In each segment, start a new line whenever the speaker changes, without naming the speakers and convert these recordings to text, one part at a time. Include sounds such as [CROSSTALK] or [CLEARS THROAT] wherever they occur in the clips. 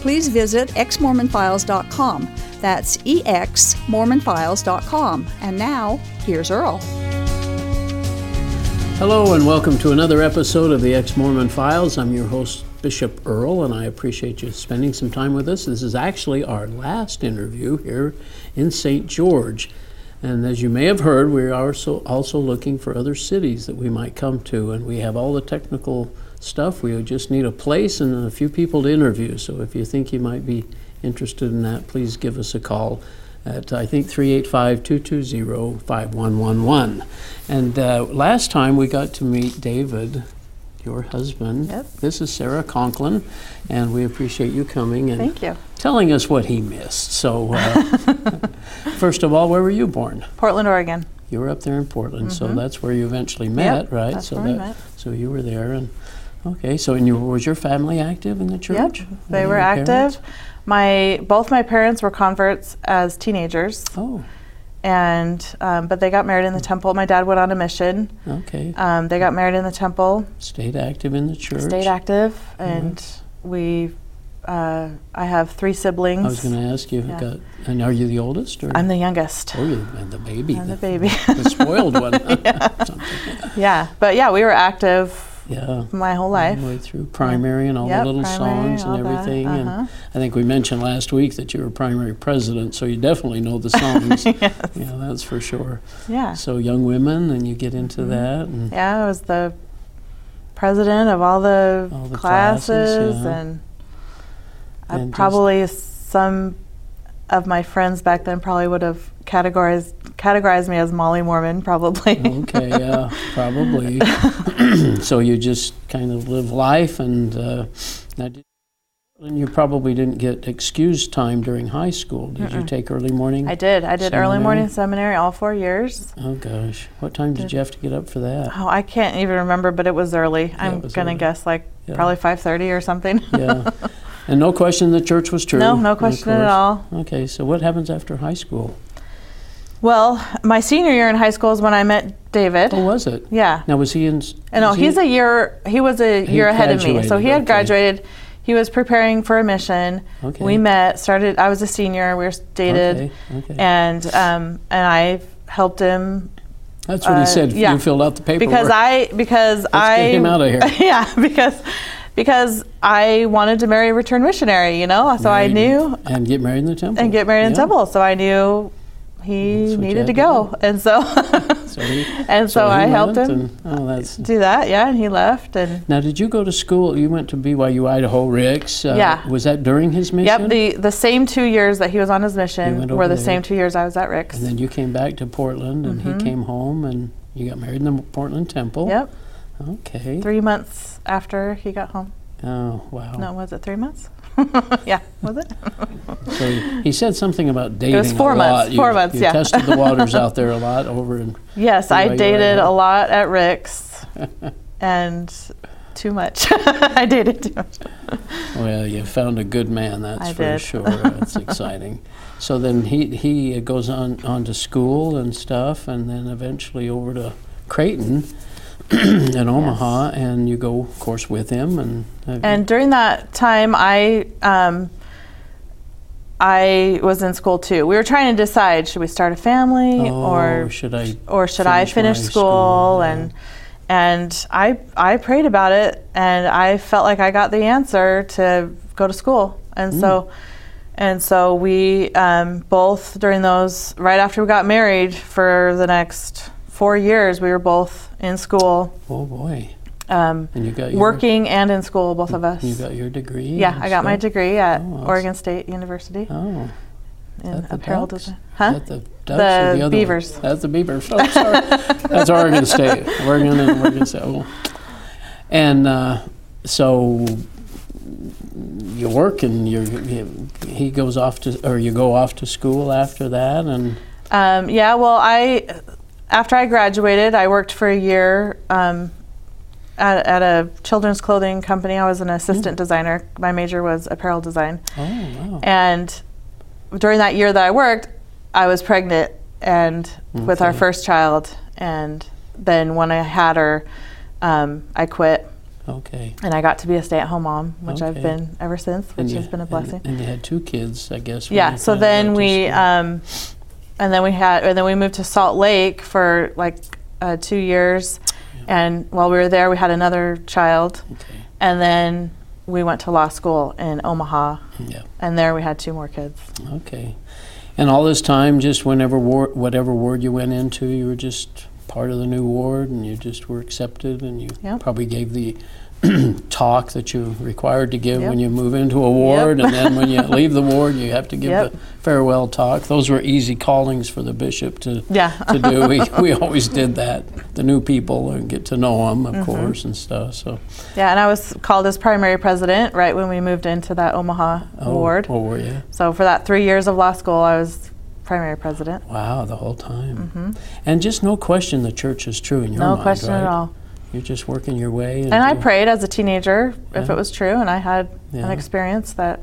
please visit exmormonfiles.com. That's exmormonfiles.com. And now, here's Earl.
Hello, and welcome to another episode of the Ex Mormon Files. I'm your host, Bishop Earl, and I appreciate you spending some time with us. This is actually our last interview here in St. George. And as you may have heard, we are also, also looking for other cities that we might come to, and we have all the technical stuff. We just need a place and a few people to interview. So if you think you might be interested in that, please give us a call at I think 385 220 5111. And uh, last time we got to meet David, your husband.
Yep.
This is Sara Conklin, and we appreciate you coming and
Thank you.
telling us what he missed. So, uh, [LAUGHS] first of all, where were you born?
Portland, Oregon.
You were up there in Portland, so that's where you eventually met, right?
Mm-hmm. that's
so
where we
that,
met.
So you were there, and okay. So, you, was your family active in the church?
Yep, they
Were
active.
parents?
My both my parents were converts as teenagers,
Oh,
and um, but they got married in the temple. My dad went on a mission.
okay.
Um, they got married in the temple,
Stayed active in the church.
stayed active, and we. Uh, I have three siblings.
I was going to ask you,
Yeah.
got, and are you the oldest? Or?
I'm the youngest.
Oh, you and the baby.
I'm the baby. [LAUGHS]
the spoiled one. [LAUGHS] Something.
Yeah, but yeah, we were active
Yeah.
my whole
All
life.
the way through primary and all
Yep,
the little songs
all
and everything.
uh-huh.
And I think we mentioned last week that you were primary president, so you definitely know the [LAUGHS] songs.
yes.
Yeah, that's for sure.
Yeah.
So young women, and you get into
Mm-hmm.
that, and
Yeah, I was the president of all the,
All the
classes,
classes, yeah.
and,
And
probably some of my friends back then probably would have categorized categorized me as Molly Mormon, probably.
okay, yeah, probably. [LAUGHS] [CLEARS THROAT] so you just kind of live life, and uh, and you probably didn't get excused time during high school. Did you
Mm-mm.
take early morning?
I did. I did early morning seminary all four years.
Oh gosh, what time did
Did-
you have to get up for that?
Oh, I can't even remember, but it was early.
it
I'm
was
gonna
early.
guess like
Yeah.
probably 5:30 or something. [LAUGHS]
yeah, and no question the church was true.
no, no question at all.
Okay, so what happens after high school?
Well, my senior year in high school is when I met David.
What was it?
Yeah.
Now was he in? s-
Uh, No,
was he-
he's a year. He was a
He
year ahead of me, so he had
okay.
graduated. He was preparing for a mission.
Okay.
We met. Started. I was a senior. We were dated,
Okay, okay.
and um, and I helped him
That's what he
uh,
said.
yeah.
You filled out the paperwork.
because I because I
get him of here. [LAUGHS]
yeah, because because I wanted to marry a return missionary. You know, so I knew
and get married in the temple.
and get married in
Yeah.
temple. So I knew he needed to go, [LAUGHS] [LAUGHS] and so
So he,
and so,
he
I helped him
and- oh, that's.
do that. Yeah, and he left and.
Now, did you go to school? You went to BYU Idaho Ricks. Uh,
Yeah.
Was that during his mission?
Yep, the, the same two years that he was on his mission were the
there.
same two years I was at Ricks.
And then you came back to Portland, and
Mhm.
he came home, and you got married in the Portland Temple.
Yep,
Okay.
three months after he got home.
Oh wow.
No, was it three months? [LAUGHS] yeah, was it?
So he, he said something about dating.
It was four
a
months,
lot. You-
four months,
you
yeah.
tested the waters [LAUGHS] out there a lot over in.
yes, I dated a lot at Ricks [LAUGHS] and too much. I dated too much.
Well, you found a good man. That's
I
for
did.
sure. That's exciting. So then he he goes on on to school and stuff, and then eventually over to Creighton [CLEARS THROAT] in Omaha, and you go, of course, with him. And
And during that time, I um, I was in school too. We were trying to decide should we start a family
oh,
or
should I?
or should I
finish
finish school?
school, yeah.
And and I I prayed about it, and I felt like I got the answer to go to school, and
Mm.
so and so we um, both during those right after we got married for the next four years, we were both in school,
Oh boy!
um,
And you got your,
working and in school, both of us.
You got your degree.
yeah, I got my degree at
Oh,
Oregon State University
Oh,
in
the
apparel
Ducks?
design. Huh?
the Ducks or
The
the other
Beavers.
One? That's the Beavers. Oh, sorry. That's Oregon State. Oregon and Oregon State. Oh. And uh, so you work and you he goes off to or you go off to school after that and
Um, yeah, well, I after I graduated, I worked for a year um, at, at a children's clothing company. I was an assistant designer. My major was apparel design,
oh wow
and during that year that I worked, I was pregnant and with our first child. And then when I had her, um, I quit
okay
and I got to be a stay-at-home mom, which I've been ever since, which
And
has been a blessing.
and, you had two kids I guess
yeah so then we um, and then we had and then we moved to salt lake for like uh, two years. And while we were there we had another child.
Okay.
And then we went to law school in omaha.
Yeah.
And there we had two more kids.
Okay. And all this time, just whenever ward, whatever ward you went into, you were just part of the new ward, and you just were accepted, and you
Yep.
probably gave the [CLEARS THROAT] talk that you're required to give when you move into a ward, and then when you [LAUGHS] leave the ward, you have to give
Yep.
the farewell talk. Those were easy callings for the bishop to
yeah
to do. We [LAUGHS] we always did that. The new people and get to know them,
Mm-hmm.
of course, and stuff. So
yeah and i was called as primary president right when we moved into that omaha
oh,
ward
Oh, were you?
so for that three years of law school i was primary president
Wow, the whole time. And just no question, the church is true in your
Mm-hmm. no
mind,
question at all
You're just working your way.
And I prayed as a teenager if it was true, and I had
Yeah.
an experience that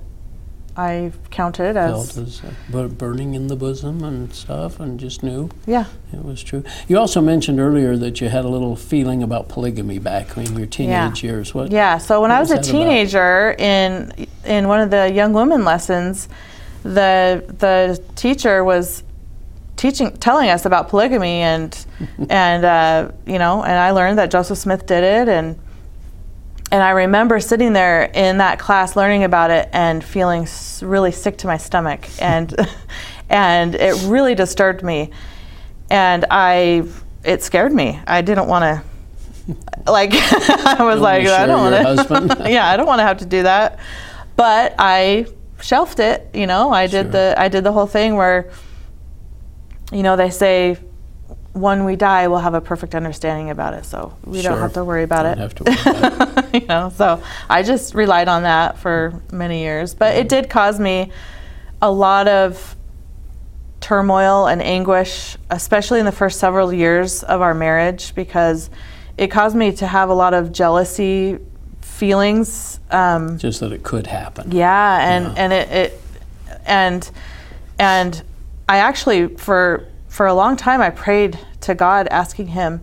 I counted
felt
as
as uh, burning in the bosom and stuff, and just knew
yeah,
it was true. You also mentioned earlier that you had a little feeling about polygamy back in your teenage years. What?
yeah. So when I was,
was
a
that about?
teenager in in one of the young women lessons, the the teacher was teaching telling us about polygamy and [LAUGHS] and uh, you know and I learned that Joseph Smith did it and and I remember sitting there in that class learning about it and feeling really sick to my stomach and [LAUGHS] and it really disturbed me and I it scared me. I didn't want to [LAUGHS] like I was like I don't want to yeah, I don't want to have to do that. But I shelved it, you know. I did
Sure.
the I did the whole thing where you know, they say when we die we'll have a perfect understanding about it. So we don't have to worry about
Don't
it
have to worry about it. [LAUGHS]
you know so i just relied on that for many years but it did cause me a lot of turmoil and anguish especially in the first several years of our marriage because it caused me to have a lot of jealousy feelings um,
Just that it could happen.
yeah, and
Yeah.
and it, it and and I actually for for a long time I prayed to God asking him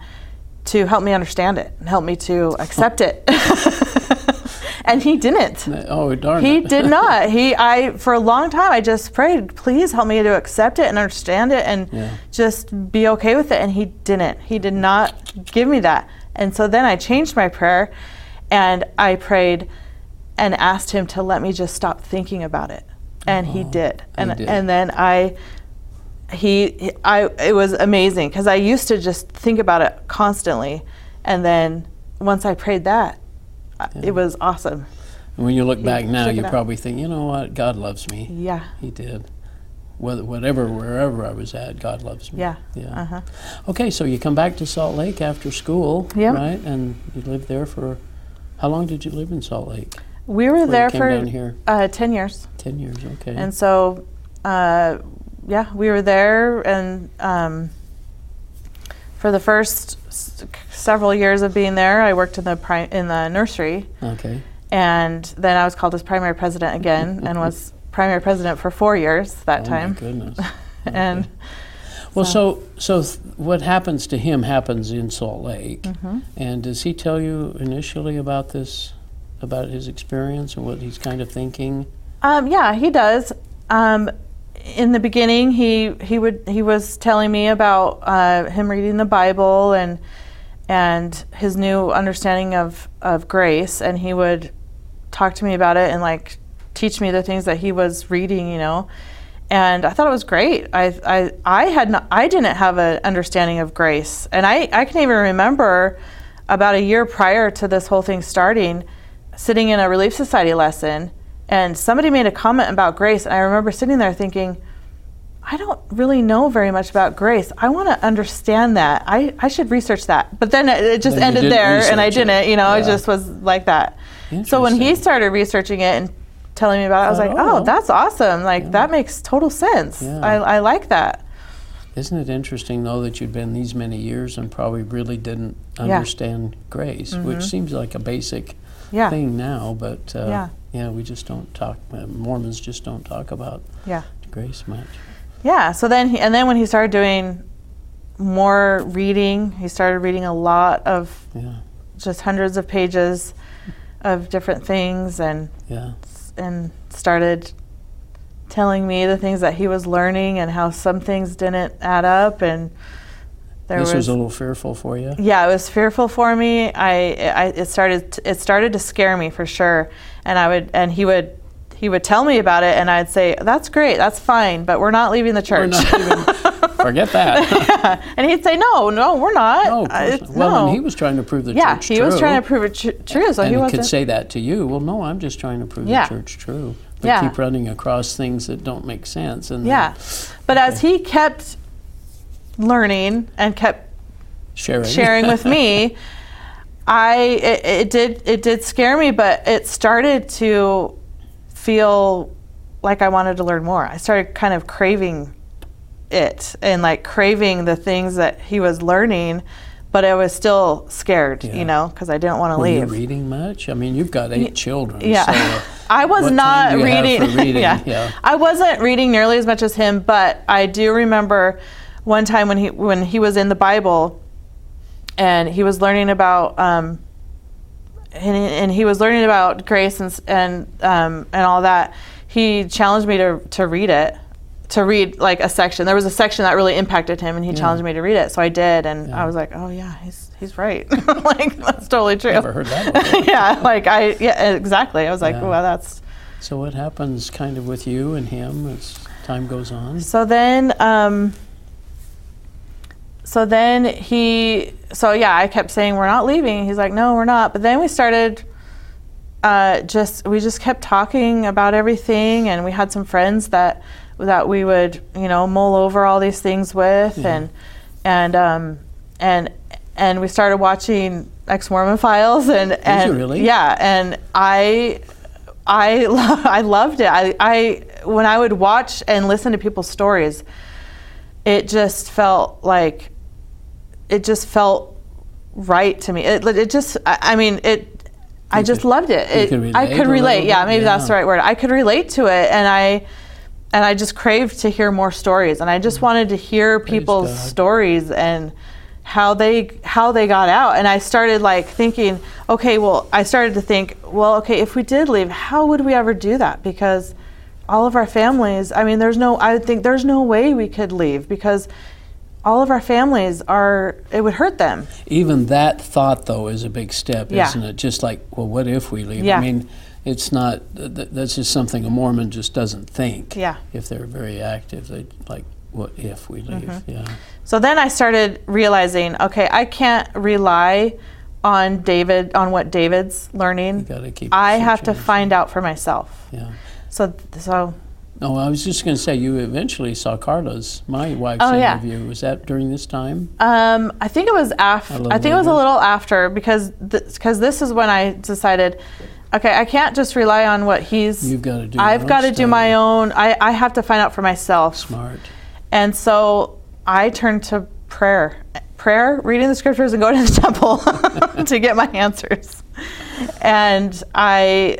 to help me understand it and help me to accept it. [LAUGHS] and he didn't.
Oh darn it.
He
it!
did not. [LAUGHS] He I for a long time I just prayed, please help me to accept it and understand it and
Yeah.
just be okay with it and he didn't. He did not give me that. And so then I changed my prayer and I prayed and asked him to let me just stop thinking about it. And he
Oh,
did.
he
And
did.
and then I he I it was amazing cuz I used to just think about it constantly and then once I prayed that
Yeah.
it was awesome.
And when you look back now, you probably think, you know what? God loves me.
Yeah.
He did. Whether, whatever, wherever I was at, God loves me.
Yeah.
Yeah.
Uh-huh.
Okay, so you come back to Salt Lake after school,
Yeah.
right? And you lived there for how long did you live in Salt Lake?
We were there for uh, 10 years.
ten years. Okay.
And so, uh, yeah, we were there, and um, for the first s- several years of being there, I worked in the pri- in the nursery,
okay.
and then I was called as primary president again, [LAUGHS] and was primary president for four years that
oh
time.
my goodness. [LAUGHS]
And
Okay. Well, so so th- what happens to him happens in Salt Lake.
Mm-hmm.
And does he tell you initially about this, about his experience and what he's kind of thinking?
Um, yeah, he does. Um, in the beginning, he he would he was telling me about uh, him reading the Bible and and his new understanding of of grace, and he would talk to me about it and like teach me the things that he was reading, you know. And I thought it was great. I I I had not, I didn't have an understanding of grace, and I I can even remember about a year prior to this whole thing starting, sitting in a Relief Society lesson, and somebody made a comment about grace, and I remember sitting there thinking. I don't really know very much about grace. I want to understand that. I, I should research that. But then it, it just
Then
ended there, and I didn't. You know,
Yeah.
it just was like that. So when he started researching it and telling me about it, I was like,
oh,
that's awesome. Like, that makes total sense.
Yeah.
I, I like that.
Isn't it interesting, though, that you'd been these many years and probably really didn't
Yeah. Mm-hmm.
understand grace, which seems like a basic
Yeah.
thing now, but uh,
Yeah.
we just don't talk, uh, Mormons just don't talk about
Yeah.
grace much.
Yeah. So then, he, and then when he started doing more reading, he started reading a lot of
Yeah,
just hundreds of pages of different things and
yeah.
and started telling me the things that he was learning and how some things didn't add up and there
this was,
was
a little fearful for you.
yeah it was fearful for me I, I it started it started to scare me for sure and i would and he would he would tell me about it and i'd say that's great that's fine but we're not leaving the
We're
church
not even, [LAUGHS] forget that. yeah. [LAUGHS]
and he'd say no no we're not
no, of course not. well,
no.
and he was trying to prove the
yeah
church
he
true.
was trying to prove it tr- true so
and
he
he could say that to you. Well, no, I'm just trying to prove
Yeah.
the church true. But
Yeah.
keep running across things that don't make sense. And then
yeah but as he kept learning and kept
sharing.
sharing with me [LAUGHS] i it, it did it did scare me but it started to feel like i wanted to learn more i started kind of craving it and like craving the things that he was learning but i was still scared
Yeah.
you know because i didn't want to
Were you
leave
reading much? I mean, you've got eight children.
yeah.
So, uh, [LAUGHS]
I was not
do you have
reading.
reading? [LAUGHS]
yeah.
Yeah.
I wasn't reading nearly as much as him, but I do remember one time when he when he was in the Bible, and he was learning about um, and, and he was learning about grace and and um, and all that. He challenged me to to read it, to read like a section. There was a section that really impacted him, and he challenged me to read it. So I did, and I was like, oh yeah, he's he's right. [LAUGHS] like that's totally true.
Never heard that before. [LAUGHS]
yeah, like I yeah exactly. I was like,
Yeah.
well, that's
So what happens kind of with you and him as time goes on?
so then um so then he so yeah i kept saying we're not leaving he's like no we're not but then we started uh, just we just kept talking about everything and we had some friends that that we would you know mull over all these things with
Yeah.
and and um and and we started watching ex mormon files and and
you really?
yeah and i i [LAUGHS] lo- i loved it i i when i would watch and listen to people's stories it just felt like it just felt right to me. It, it just, I, I mean, it. I just
could-
loved it. it
could
I could relate. Yeah, maybe that's the right word. I could relate to it, and I, and I just craved to hear more stories, and I just wanted to hear people's stories and how they how they got out. And I started like thinking, okay, well, I started to think, well, okay, if we did leave, how would we ever do that? Because all of our families i mean there's no i think there's no way we could leave because all of our families are it would hurt them
Even that thought, though, is a big step,
Yeah.
isn't it? Just like, well, what if we leave?
Yeah.
I mean, it's not, th- th- that's just something a Mormon just doesn't think.
Yeah.
If they're very active, they like, what if we leave?
Mm-hmm.
Yeah.
so then i started realizing okay i can't rely on david on what david's learning
You got to keep.
i have to find out for myself
Yeah.
so so
No, I was just going to say, you eventually saw Carla's, my wife's
Oh, yeah.
interview. Was that during this time?
Um, I think it was after. I think it was a little after because because this is when I decided, okay, I can't just rely on what he's.
You've got to do.
I've got to do my own. I, I have to find out for myself.
Smart.
And so I turned to prayer, prayer, reading the scriptures, and going to the [LAUGHS] temple [LAUGHS] to get my answers. And I,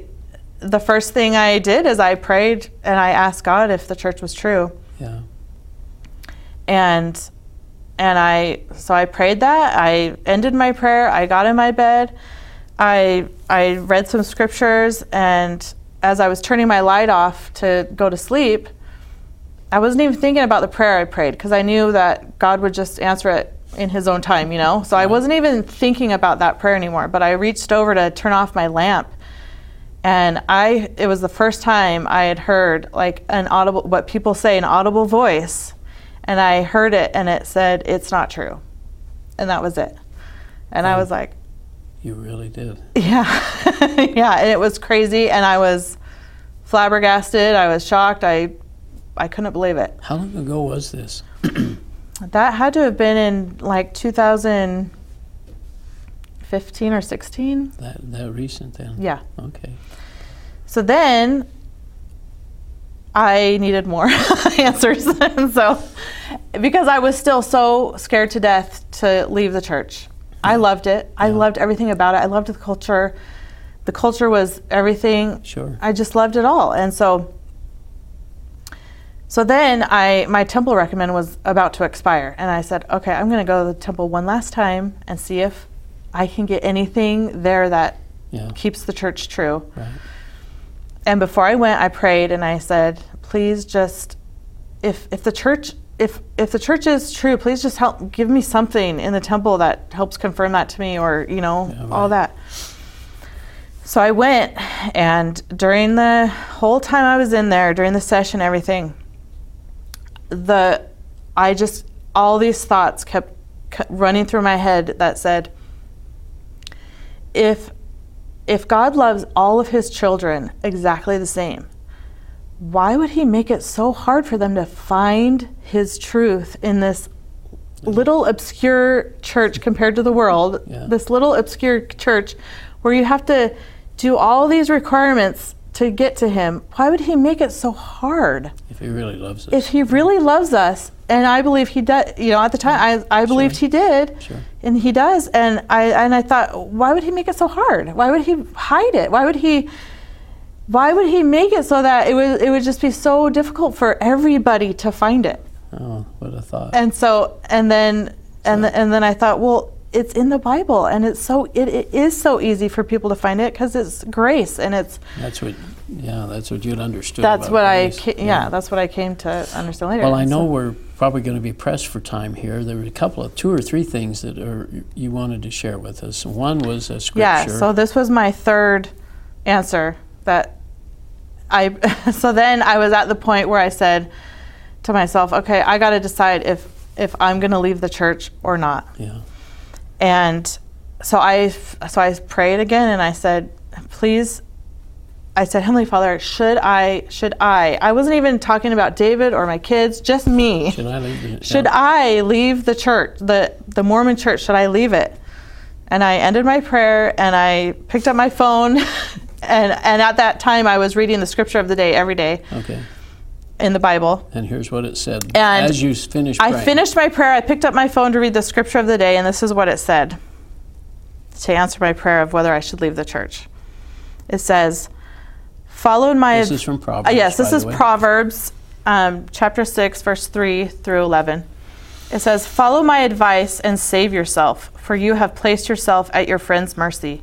the first thing I did is I prayed and I asked God if the church was true.
Yeah.
and and I so I prayed that. I ended my prayer. I got in my bed. I I read some scriptures. And as I was turning my light off to go to sleep I wasn't even thinking about the prayer I prayed because I knew that God would just answer it in his own time you know? So I wasn't even thinking about that prayer anymore but I reached over to turn off my lamp and I it was the first time I had heard like an audible what people say an audible voice and I heard it and it said it's not true and that was it and I
Oh.
was like
You really did. [LAUGHS]
yeah [LAUGHS] yeah and it was crazy and I was flabbergasted I was shocked I I couldn't believe it
How long ago was this? [CLEARS THROAT]
that had to have been in like 2000 15 or 16.
That that recent then.
Yeah.
Okay.
So then I needed more [LAUGHS] answers. and [LAUGHS] so, because I was still so scared to death to leave the church, I loved it. I loved everything about it. I loved the culture. The culture was everything.
Sure.
I just loved it all. And so, so then I my temple recommend was about to expire, and I said, okay, I'm going to go to the temple one last time and see if I can get anything there that
Yeah.
keeps the church true.
Right.
And before I went, I prayed and I said, please just, if if the church if if the church is true, please just help give me something in the temple that helps confirm that to me, or you know
Yeah,
all that. So I went, and during the whole time I was in there, during the session, everything, the I just all these thoughts kept, kept running through my head that said, if if God loves all of his children exactly the same, why would he make it so hard for them to find his truth in this little obscure church compared to the world?
Yeah.
This little obscure church where you have to do all these requirements to get to him. Why would he make it so hard?
If he really loves us.
If he really loves us, and I believe he does, you know, at the time I, I believed he did,
Sure.
and he does, and I and I thought, why would he make it so hard? Why would he hide it? Why would he? Why would he make it so that it would it would just be so difficult for everybody to find it?
oh, what a thought.
And so and then and the, and then I thought, well, it's in the Bible, and it's so it, it is so easy for people to find it because it's grace, and it's
that's what. Yeah, that's what you'd understood.
that's what I ca- yeah, that's what I came to understand later.
Well, I know
so-
we're probably going to be pressed for time here. There were a couple of two or three things that are you wanted to share with us. One was a scripture.
Yeah, so this was my third answer that I [LAUGHS] so then I was at the point where I said to myself, okay, I got to decide if if I'm going to leave the church or not.
yeah.
And so I so I prayed again and I said, please I said, Heavenly Father, should I should I I wasn't even talking about David or my kids, just me.
Should I leave? The,
Should
yeah.
I leave the church, the the Mormon church? Should I leave it? And I ended my prayer and I picked up my phone, [LAUGHS] and and at that time I was reading the scripture of the day every day
Okay.
In the Bible.
And here's what it said.
And
As you finished
I finished my prayer. I picked up my phone to read the scripture of the day, and this is what it said to answer my prayer of whether I should leave the church. It says, "Followed my
This is from Proverbs.
Uh, yes, this is. Proverbs, um, chapter 6, verse 3 through 11. It says, Follow my advice and save yourself, for you have placed yourself at your friend's mercy.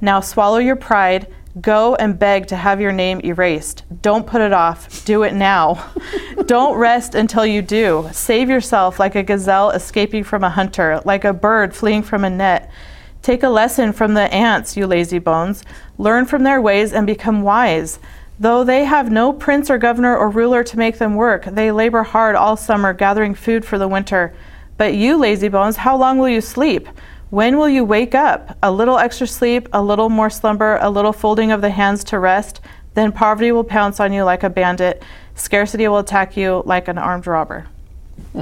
Now swallow your pride. Go and beg to have your name erased. Don't put it off. Do it now. [LAUGHS] Don't rest until you do. Save yourself like a gazelle escaping from a hunter, like a bird fleeing from a net. Take a lesson from the ants, you lazy bones. Learn from their ways and become wise. Though they have no prince or governor or ruler to make them work, they labor hard all summer, gathering food for the winter. But you, lazy bones, how long will you sleep? When will you wake up? A little extra sleep, a little more slumber, a little folding of the hands to rest. Then poverty will pounce on you like a bandit. Scarcity will attack you like an armed robber. [LAUGHS]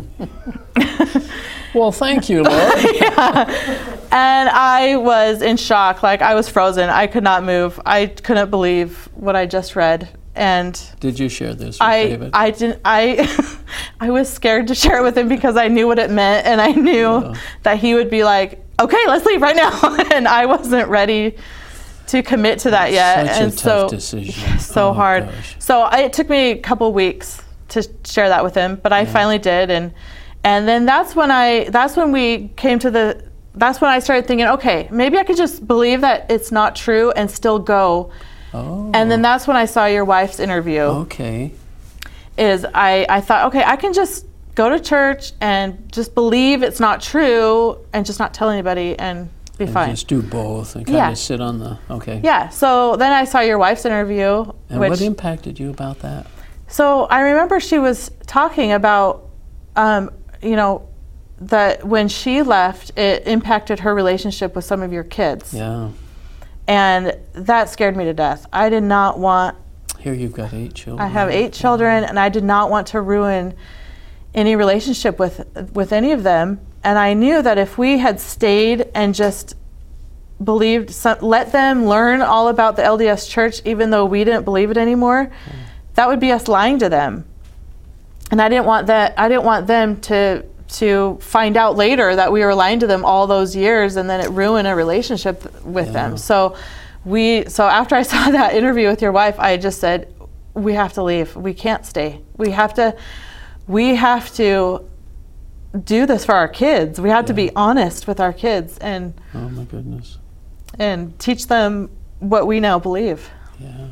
Well, thank you, Lord. [LAUGHS]
And I was in shock. Like I was frozen. I could not move. I couldn't believe what I just read. And
Did you share this with
I,
David?
I didn't. I, [LAUGHS] I was scared to share it with him because I knew what it meant, and I knew
Yeah.
that he would be like, "Okay, let's leave right now," [LAUGHS] and I wasn't ready to commit to that yet.
Such a
and
tough
so,
decision. [LAUGHS]
so
Oh,
hard.
gosh.
So I, it took me a couple weeks to share that with him, but I finally did, and and then that's when I that's when we came to the that's when I started thinking, okay, maybe I could just believe that it's not true and still go.
Oh.
And then oh. that's when I saw your wife's interview.
Okay.
Is I I thought, okay, I can just go to church and just believe it's not true and just not tell anybody and be
And
fine.
just do both and kind
Yeah.
of sit on the. Okay.
yeah. So then I saw your wife's interview,
And
which
what impacted you about that?
So I remember she was talking about, um, you know, that when she left, it impacted her relationship with some of your kids.
Yeah.
And that scared me to death. I did not want,
Here you've got eight children.
I have eight children, and I did not want to ruin any relationship with, with any of them. And I knew that if we had stayed and just believed some, let them learn all about the LDS church even though we didn't believe it anymore hmm. that would be us lying to them. And I didn't want that I didn't want them to to find out later that we were lying to them all those years and then it ruined a relationship with
Yeah.
them so we so after I [LAUGHS] saw that interview with your wife I just said we have to leave. We can't stay. We have to we have to do this for our kids we have to be honest with our kids and
Oh my goodness.
and teach them what we now believe
Yeah.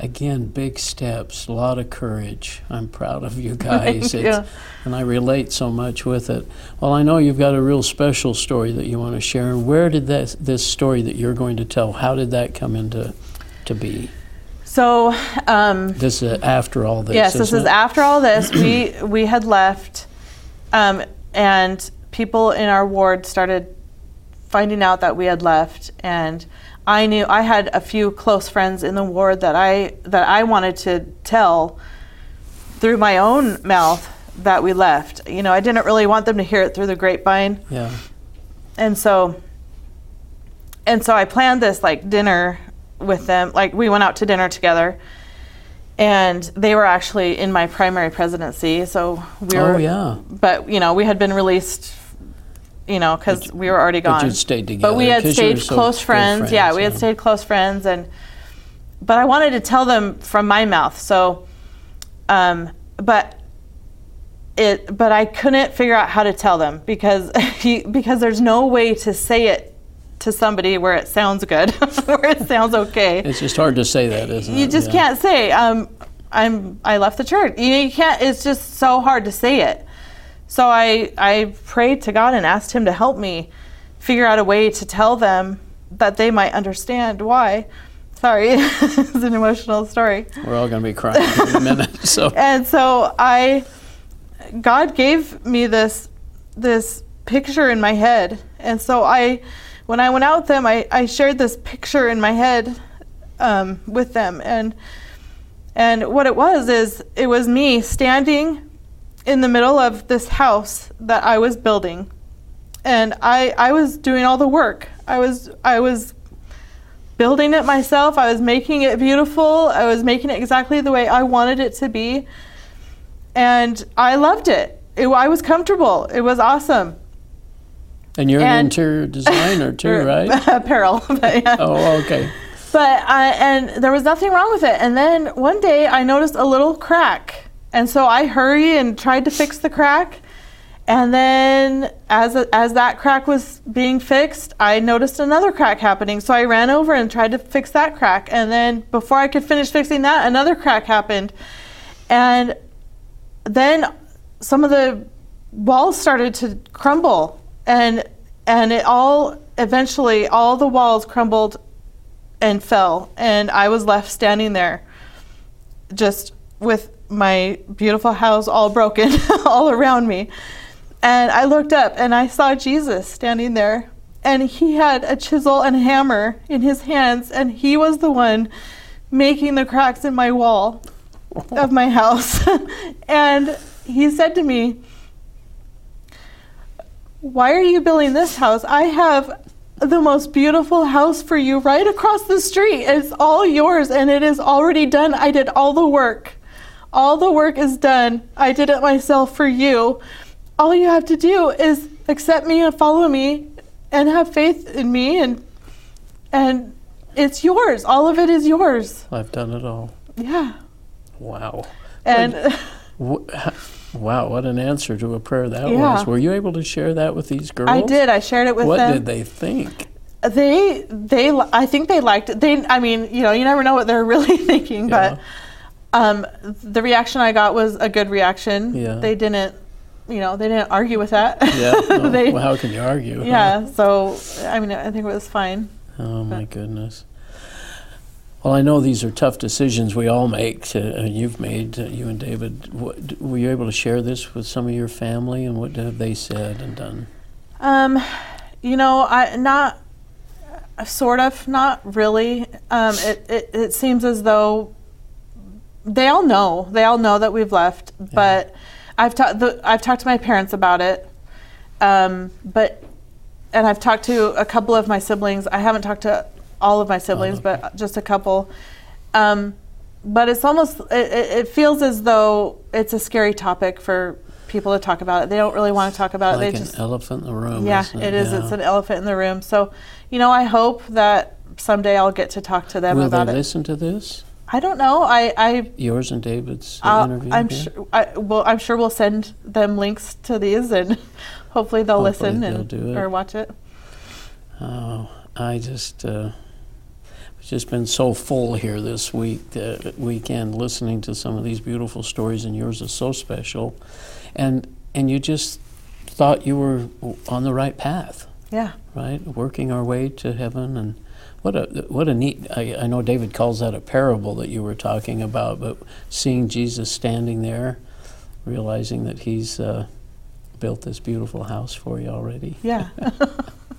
Again, big steps, a lot of courage. I'm proud of you [LAUGHS] guys. It's- And I relate so much with it. Well, I know you've got a real special story that you want to share. And where did that, this story that you're going to tell, how did that come into to be?
So um,
This is after all this.
yes this
isn't it?
after all this we [CLEARS THROAT] we had left um, and people in our ward started finding out that we had left and i knew i had a few close friends in the ward that i that i wanted to tell through my own mouth that we left you know i didn't really want them to hear it through the grapevine
Yeah.
and so and so I planned this like dinner with them. Like we went out to dinner together, and they were actually in my primary presidency. So we were.
Oh, yeah.
But you know, we had been released. You know, because we were already gone.
but you'd stayed
But we
together,
had
you
stayed
so
close
good
friends. Yeah,
friends,
we had
yeah.
stayed close friends, and but I wanted to tell them from my mouth. So, um, but it but I couldn't figure out how to tell them because [LAUGHS] he, because there's no way to say it to somebody where it sounds good, [LAUGHS] where it sounds okay.
It's just hard to say that, isn't it?
You just
Yeah.
can't say um, I'm I left the church. You, you can't. It's just so hard to say it. So I I prayed to God and asked Him to help me figure out a way to tell them that they might understand why. Sorry, [LAUGHS] it's an emotional story.
We're all going to be crying in a minute. [LAUGHS] So,
And so I, God gave me this this picture in my head, and so I, when I went out with them, I, I shared this picture in my head um, with them, and and what it was is it was me standing in the middle of this house that I was building, and I I was doing all the work. I was I was building it myself. I was making it beautiful. I was making it exactly the way I wanted it to be. And I loved it. it I was comfortable. It was awesome.
And you're an interior [LAUGHS] designer too, right? [LAUGHS]
Apparel. [LAUGHS] but yeah.
Oh, okay.
But I, and there was nothing wrong with it. And then one day I noticed a little crack. And so I hurried and tried to fix the crack. And then as, as that crack was being fixed, I noticed another crack happening. So I ran over and tried to fix that crack. And then before I could finish fixing that, another crack happened. And then some of the walls started to crumble and and it all eventually all the walls crumbled and fell and I was left standing there just with my beautiful house all broken [LAUGHS] all around me. And I looked up and I saw Jesus standing there and he had a chisel and hammer in his hands and he was the one making the cracks in my wall of my house. [LAUGHS] and he said to me, Why are you building this house? I have the most beautiful house for you right across the street. It's all yours and it is already done. I did all the work. All the work is done. I did it myself for you. All you have to do is accept me and follow me and have faith in me and and it's yours. All of it is yours.
I've done it all.
Yeah.
Wow.
And
Wow, what an answer to a prayer that
Yeah.
was. Were you able to share that with these girls?
I did. I shared it with
What
them.
What did they think?
They they I think they liked it. They I mean, you know, you never know what they're [LAUGHS] really thinking,
Yeah.
but um, the reaction I got was a good reaction.
Yeah.
They didn't, you know, they didn't argue with that.
Yeah. [LAUGHS] no,
They-
well, how can you argue? huh?
yeah. So I mean, I think it was fine.
Oh my goodness. Well, I know these are tough decisions we all make. Uh, and you've made uh, you and David. What, were you able to share this with some of your family, and what have they said and done?
Um, you know, I not sort of, not really. Um, it, it it seems as though they all know. They all know that we've left, but I've talked. I've talked to my parents about it. Um, but and I've talked to a couple of my siblings. I haven't talked to all of my siblings,
okay.
but just a couple. Um, but it's almost it, it it feels as though it's a scary topic for people to talk about it. They don't really want to talk about
like
it. They
an
just
elephant in the room.
yeah,
isn't
it is.
Yeah.
It's an elephant in the room. So, you know, I hope that someday I'll get to talk to them
Will
about
they
it.
listen to this?
I don't know. I I
Yours and David's uh, interview?
I'm
here?
sure. I, well, I'm sure we'll send them links to these, and [LAUGHS] hopefully they'll
Hopefully
listen
they'll
and
it.
or watch it.
Oh, I just uh, it's just been so full here this week, uh, weekend, listening to some of these beautiful stories, and yours is so special, and and you just thought you were on the right path,
Yeah.
right? Working our way to heaven, and what a what a neat. I, I know David calls that a parable that you were talking about, but seeing Jesus standing there, realizing that He's uh, built this beautiful house for you already.
Yeah. [LAUGHS]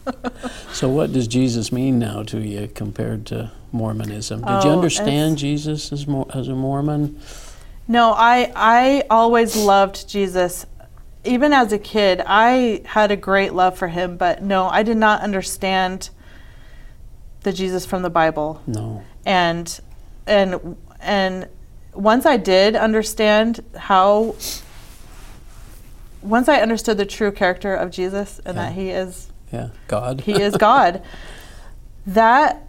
[LAUGHS]
So, what does Jesus mean now to you compared to Mormonism? Did you
Oh,
understand Jesus as, Mo- as a Mormon?
No, I I always loved Jesus. Even as a kid, I had a great love for him, but no, I did not understand the Jesus from the Bible.
No.
And and and once I did understand how once I understood the true character of Jesus and that he is
Yeah. God.
he is God. [LAUGHS] that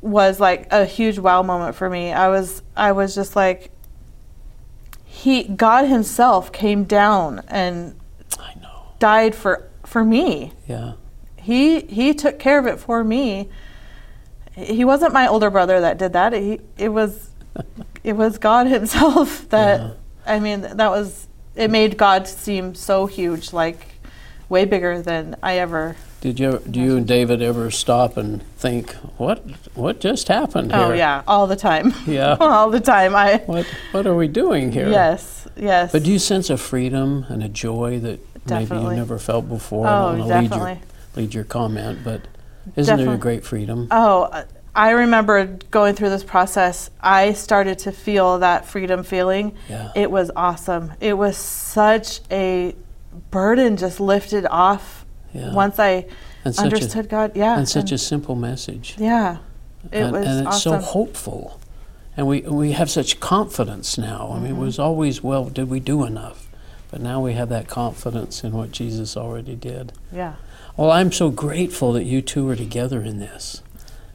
was like a huge wow moment for me. I was I was just like he God himself came down and
I know.
died for for me.
Yeah.
He he took care of it for me. He wasn't my older brother that did that. He it was [LAUGHS] it was God himself [LAUGHS] that
Yeah.
I mean that was it made God seem so huge like way bigger than I ever
Did you? Do you and David ever stop and think, what? What just happened oh, here?
Oh yeah, all the time.
Yeah. [LAUGHS]
all the time. I
What? What are we doing here?
yes, yes.
But do you sense a freedom and a joy that maybe you never felt before?
Oh,
I don't oh, want to lead
definitely.
your, lead your comment, but isn't there a great freedom?
Oh, I remember going through this process. I started to feel that freedom feeling.
Yeah.
It was awesome. It was such a burden just lifted off
Yeah.
once I
and
understood God. Yeah.
and such a simple message.
yeah. It
and,
was
and it's
awesome.
so hopeful. And we, we have such confidence now. I mean, it
Mm-hmm.
was always, well, did we do enough? But now we have that confidence in what Jesus already did.
yeah.
Well, I'm so grateful that you two are together in this.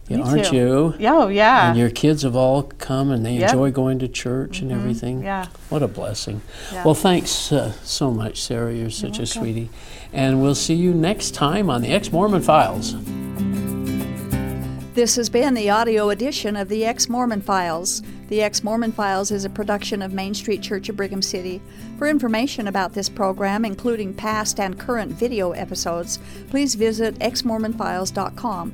Yeah, aren't
too.
you?
Yeah, oh, yeah.
And your kids have all come and they
Yep.
enjoy going to church and everything.
yeah.
What a blessing.
Yeah.
Well, thanks uh, so much, Sara. You're such a sweetie. And we'll see you next time on the Ex Mormon Files.
This has been the audio edition of the Ex Mormon Files. The Ex Mormon Files is a production of Main Street Church of Brigham City. For information about this program, including past and current video episodes, please visit exmormonfiles.com.